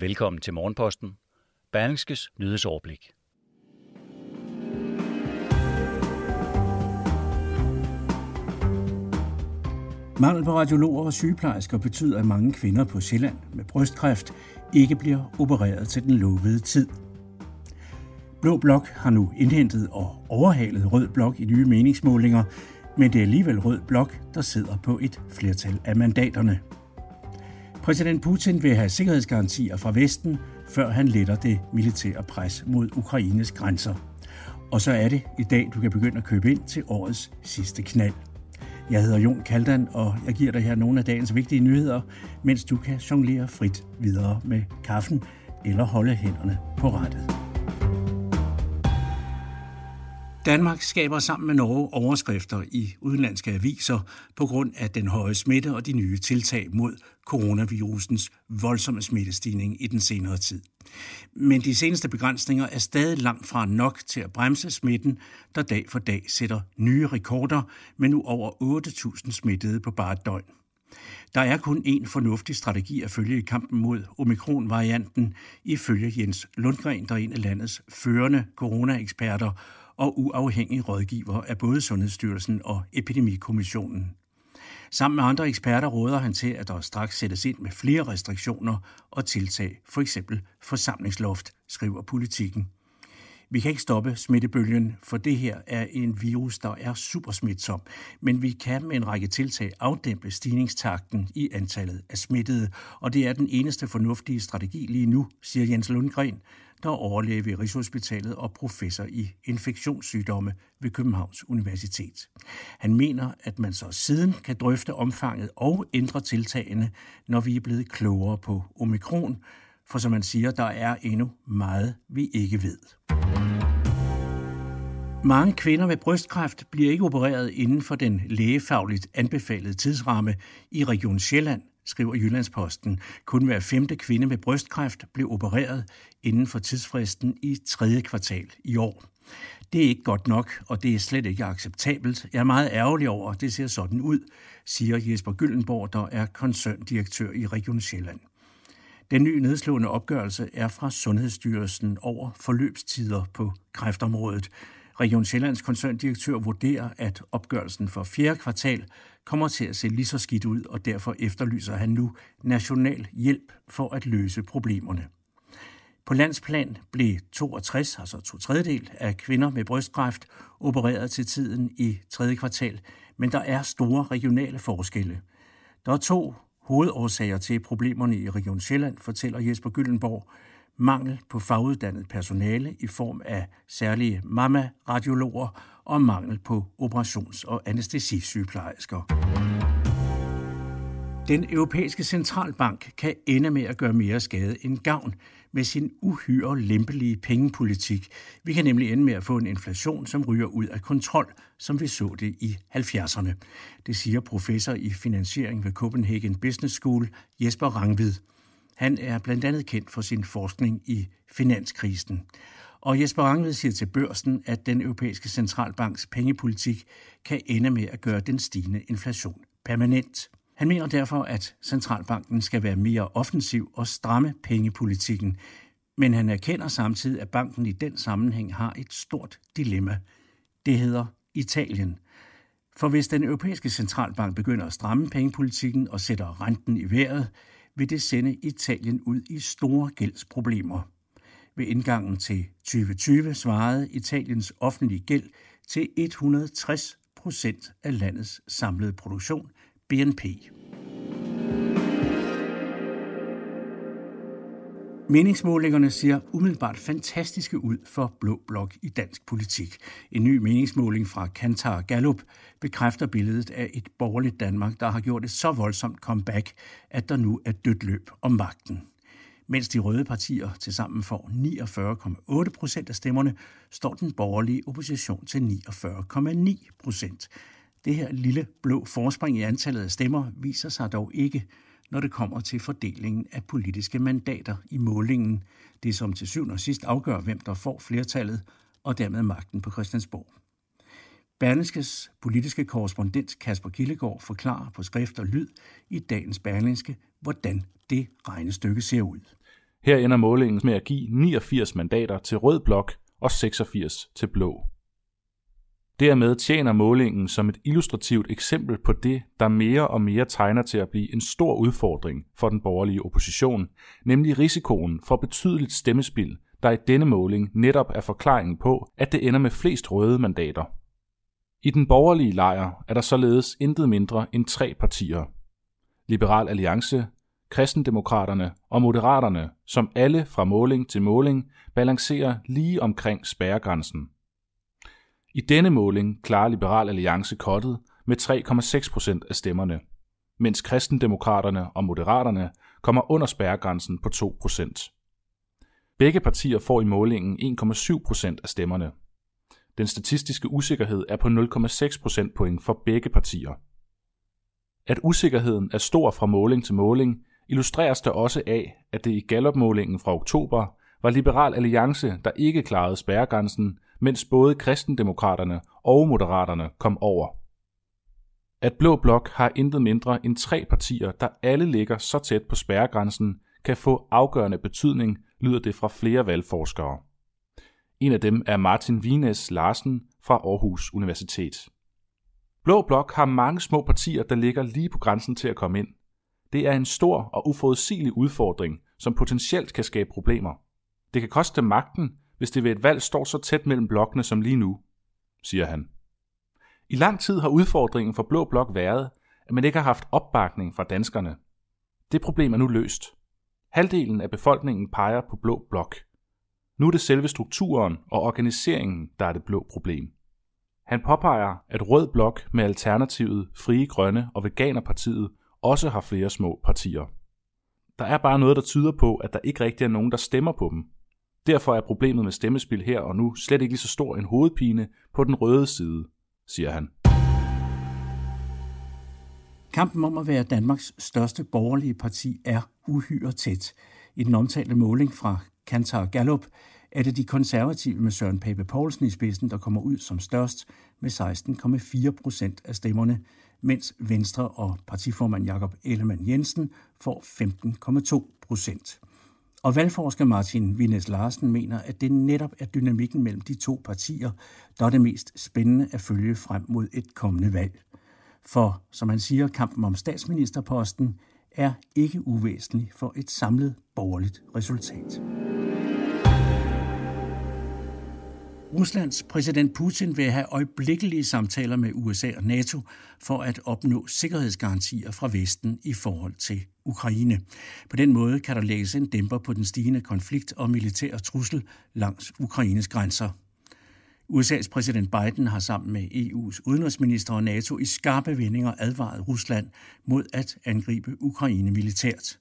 Velkommen til Morgenposten. Berlingskes nyhedsoverblik. Mangel på radiologer og sygeplejersker betyder, at mange kvinder på Sjælland med brystkræft ikke bliver opereret til den lovede tid. Blå Blok har nu indhentet og overhalet Rød Blok i nye meningsmålinger, men det er alligevel Rød Blok, der sidder på et flertal af mandaterne. Præsident Putin vil have sikkerhedsgarantier fra Vesten, før han letter det militære pres mod Ukraines grænser. Og så er det i dag, du kan begynde at købe ind til årets sidste knald. Jeg hedder Jon Kaldan, og jeg giver dig her nogle af dagens vigtige nyheder, mens du kan jonglere frit videre med kaffen eller holde hænderne på rettet. Danmark skaber sammen med Norge overskrifter i udenlandske aviser på grund af den høje smitte og de nye tiltag mod coronavirusens voldsomme smittestigning i den senere tid. Men de seneste begrænsninger er stadig langt fra nok til at bremse smitten, der dag for dag sætter nye rekorder med nu over 8.000 smittede på bare et døgn. Der er kun én fornuftig strategi at følge i kampen mod omikron-varianten, ifølge Jens Lundgren, der er en af landets førende coronaeksperter og uafhængige rådgiver af både Sundhedsstyrelsen og Epidemikommissionen. Sammen med andre eksperter råder han til, at der straks sættes ind med flere restriktioner og tiltag, for eksempel forsamlingsloft, skriver politikken. Vi kan ikke stoppe smittebølgen, for det her er en virus, der er supersmitsom, men vi kan med en række tiltag afdæmpe stigningstakten i antallet af smittede, og det er den eneste fornuftige strategi lige nu, siger Jens Lundgren, der er overlæge ved Rigshospitalet og professor i infektionssygdomme ved Københavns Universitet. Han mener, at man så siden kan drøfte omfanget og ændre tiltagene, når vi er blevet klogere på omikron, for som man siger, der er endnu meget, vi ikke ved. Mange kvinder med brystkræft bliver ikke opereret inden for den lægefagligt anbefalede tidsramme i Region Sjælland, skriver Jyllandsposten. Kun hver femte kvinde med brystkræft blev opereret inden for tidsfristen i tredje kvartal i år. Det er ikke godt nok, og det er slet ikke acceptabelt. Jeg er meget ærgerlig over, at det ser sådan ud, siger Jesper Gyllenborg, der er koncerndirektør i Region Sjælland. Den nye nedslående opgørelse er fra Sundhedsstyrelsen over forløbstider på kræftområdet. Region Sjællands koncerndirektør vurderer, at opgørelsen for fjerde kvartal kommer til at se lige så skidt ud, og derfor efterlyser han nu national hjælp for at løse problemerne. På landsplan blev 62, altså to tredjedel af kvinder med brystkræft, opereret til tiden i tredje kvartal, men der er store regionale forskelle. Der er to hovedårsager til problemerne i Region Sjælland, fortæller Jesper Gyllenborg. Mangel på faguddannet personale i form af særlige mamma-radiologer og mangel på operations- og anestesisygeplejersker. Den europæiske centralbank kan ende med at gøre mere skade end gavn med sin uhyre lempelige pengepolitik. Vi kan nemlig ende med at få en inflation, som ryger ud af kontrol, som vi så det i 70'erne. Det siger professor i finansiering ved Copenhagen Business School, Jesper Rangvid. Han er blandt andet kendt for sin forskning i finanskrisen. Og Jesper Rangved siger til børsen, at den europæiske centralbanks pengepolitik kan ende med at gøre den stigende inflation permanent. Han mener derfor, at centralbanken skal være mere offensiv og stramme pengepolitikken, men han erkender samtidig, at banken i den sammenhæng har et stort dilemma. Det hedder Italien. For hvis den europæiske centralbank begynder at stramme pengepolitikken og sætter renten i vejret, vil det sende Italien ud i store gældsproblemer. Ved indgangen til 2020 svarede Italiens offentlige gæld til 160 procent af landets samlede produktion, BNP. Meningsmålingerne ser umiddelbart fantastiske ud for Blå Blok i dansk politik. En ny meningsmåling fra Kantar Gallup bekræfter billedet af et borgerligt Danmark, der har gjort et så voldsomt comeback, at der nu er dødt løb om magten. Mens de røde partier tilsammen får 49,8 procent af stemmerne, står den borgerlige opposition til 49,9 procent. Det her lille blå forspring i antallet af stemmer viser sig dog ikke, når det kommer til fordelingen af politiske mandater i målingen, det som til syvende og sidst afgør, hvem der får flertallet og dermed magten på Christiansborg. Berlingskes politiske korrespondent Kasper Kildegård forklarer på skrift og lyd i dagens Berlingske, hvordan det regnestykke ser ud. Her ender målingen med at give 89 mandater til rød blok og 86 til blå. Dermed tjener målingen som et illustrativt eksempel på det, der mere og mere tegner til at blive en stor udfordring for den borgerlige opposition, nemlig risikoen for betydeligt stemmespil, der i denne måling netop er forklaringen på, at det ender med flest røde mandater. I den borgerlige lejr er der således intet mindre end tre partier. Liberal Alliance, Kristendemokraterne og Moderaterne, som alle fra måling til måling balancerer lige omkring spærregrænsen. I denne måling klarer Liberal Alliance kottet med 3,6 procent af stemmerne, mens Kristendemokraterne og Moderaterne kommer under spærregrænsen på 2 procent. Begge partier får i målingen 1,7 procent af stemmerne. Den statistiske usikkerhed er på 0,6 procentpoint for begge partier. At usikkerheden er stor fra måling til måling, illustreres der også af, at det i gallopmålingen fra oktober var Liberal Alliance, der ikke klarede spærregrænsen, mens både kristendemokraterne og moderaterne kom over. At Blå Blok har intet mindre end tre partier, der alle ligger så tæt på spærregrænsen, kan få afgørende betydning, lyder det fra flere valgforskere. En af dem er Martin Vines Larsen fra Aarhus Universitet. Blå Blok har mange små partier, der ligger lige på grænsen til at komme ind. Det er en stor og uforudsigelig udfordring, som potentielt kan skabe problemer. Det kan koste magten, hvis det ved et valg står så tæt mellem blokkene som lige nu, siger han. I lang tid har udfordringen for Blå Blok været, at man ikke har haft opbakning fra danskerne. Det problem er nu løst. Halvdelen af befolkningen peger på Blå Blok. Nu er det selve strukturen og organiseringen, der er det blå problem. Han påpeger, at Rød Blok med Alternativet, Frie Grønne og Veganerpartiet også har flere små partier. Der er bare noget, der tyder på, at der ikke rigtig er nogen, der stemmer på dem. Derfor er problemet med stemmespil her og nu slet ikke lige så stor en hovedpine på den røde side, siger han. Kampen om at være Danmarks største borgerlige parti er uhyre tæt. I den omtalte måling fra Kantar Gallup er det de konservative med Søren Pape Poulsen i spidsen, der kommer ud som størst med 16,4 procent af stemmerne, mens Venstre og partiformand Jakob Ellemann Jensen får 15,2 procent. Og valgforsker Martin Vines Larsen mener, at det netop er dynamikken mellem de to partier, der er det mest spændende at følge frem mod et kommende valg. For, som han siger, kampen om statsministerposten er ikke uvæsentlig for et samlet borgerligt resultat. Ruslands præsident Putin vil have øjeblikkelige samtaler med USA og NATO for at opnå sikkerhedsgarantier fra Vesten i forhold til Ukraine. På den måde kan der lægges en dæmper på den stigende konflikt og militære trussel langs Ukraines grænser. USA's præsident Biden har sammen med EU's udenrigsminister og NATO i skarpe vendinger advaret Rusland mod at angribe Ukraine militært.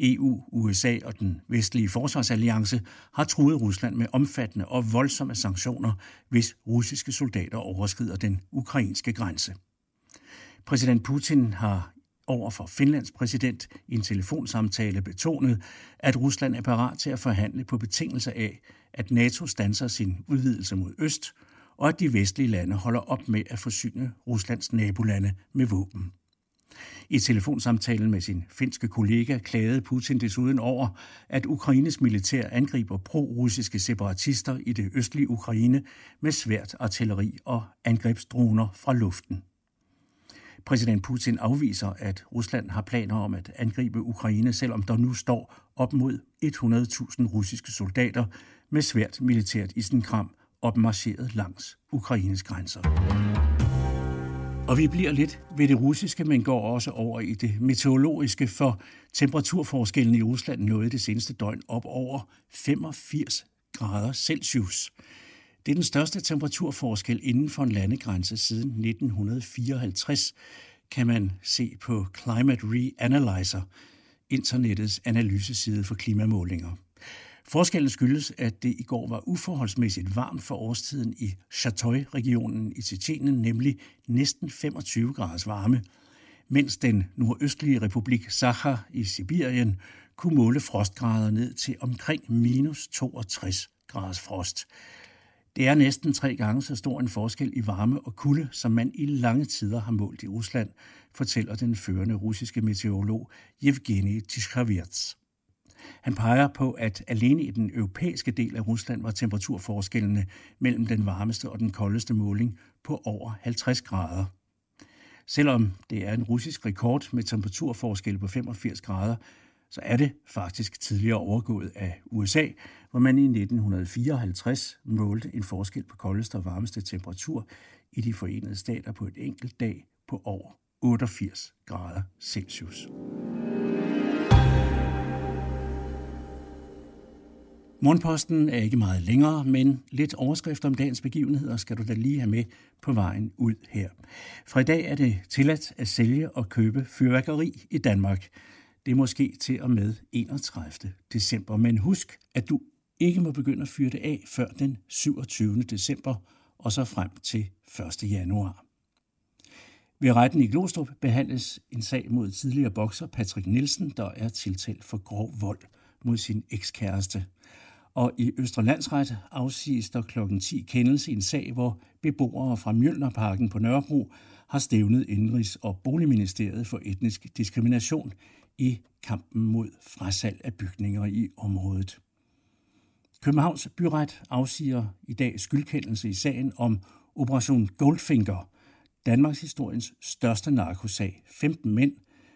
EU, USA og den vestlige forsvarsalliance har truet Rusland med omfattende og voldsomme sanktioner, hvis russiske soldater overskrider den ukrainske grænse. Præsident Putin har over for Finlands præsident i en telefonsamtale betonet, at Rusland er parat til at forhandle på betingelse af, at NATO stanser sin udvidelse mod øst, og at de vestlige lande holder op med at forsyne Ruslands nabolande med våben. I telefonsamtalen med sin finske kollega klagede Putin desuden over, at Ukraines militær angriber pro-russiske separatister i det østlige Ukraine med svært artilleri og angrebsdroner fra luften. Præsident Putin afviser, at Rusland har planer om at angribe Ukraine, selvom der nu står op mod 100.000 russiske soldater med svært militært isenkram opmarcheret langs Ukraines grænser. Og vi bliver lidt ved det russiske, men går også over i det meteorologiske, for temperaturforskellen i Rusland nåede det seneste døgn op over 85 grader Celsius. Det er den største temperaturforskel inden for en landegrænse siden 1954, kan man se på Climate Reanalyzer. internettets analyseside for klimamålinger. Forskellen skyldes, at det i går var uforholdsmæssigt varmt for årstiden i Chatoy-regionen i Tjetjenien, nemlig næsten 25 graders varme, mens den nordøstlige republik Sakha i Sibirien kunne måle frostgrader ned til omkring minus 62 graders frost. Det er næsten tre gange så stor en forskel i varme og kulde, som man i lange tider har målt i Rusland, fortæller den førende russiske meteorolog Yevgeny Tishkavirts. Han peger på, at alene i den europæiske del af Rusland var temperaturforskellene mellem den varmeste og den koldeste måling på over 50 grader. Selvom det er en russisk rekord med temperaturforskel på 85 grader, så er det faktisk tidligere overgået af USA, hvor man i 1954 målte en forskel på koldeste og varmeste temperatur i de forenede stater på et enkelt dag på over 88 grader Celsius. Morgenposten er ikke meget længere, men lidt overskrift om dagens begivenheder skal du da lige have med på vejen ud her. Fra i dag er det tilladt at sælge og købe fyrværkeri i Danmark. Det er måske til og med 31. december, men husk, at du ikke må begynde at fyre det af før den 27. december og så frem til 1. januar. Ved retten i Glostrup behandles en sag mod tidligere bokser Patrick Nielsen, der er tiltalt for grov vold mod sin ekskæreste og i Østre Landsret afsiges der kl. 10 kendelse i en sag, hvor beboere fra Mjølnerparken på Nørrebro har stævnet Indrigs- og Boligministeriet for etnisk diskrimination i kampen mod frasalg af bygninger i området. Københavns byret afsiger i dag skyldkendelse i sagen om Operation Goldfinger, Danmarks historiens største narkosag. 15 mænd,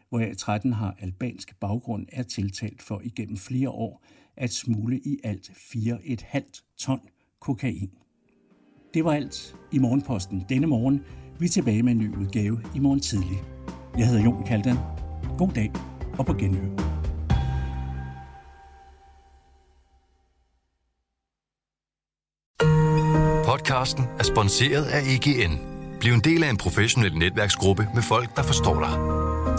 hvoraf 13 har albansk baggrund, er tiltalt for igennem flere år at smule i alt 4,5 ton kokain. Det var alt i Morgenposten denne morgen. Vi er tilbage med en ny udgave i morgen tidlig. Jeg hedder Jon Kaldan. God dag og på genhør. Podcasten er sponsoreret af EGN. Bliv en del af en professionel netværksgruppe med folk, der forstår dig.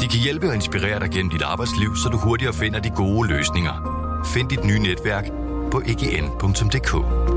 De kan hjælpe og inspirere dig gennem dit arbejdsliv, så du hurtigere finder de gode løsninger – Find dit nye netværk på egn.dk.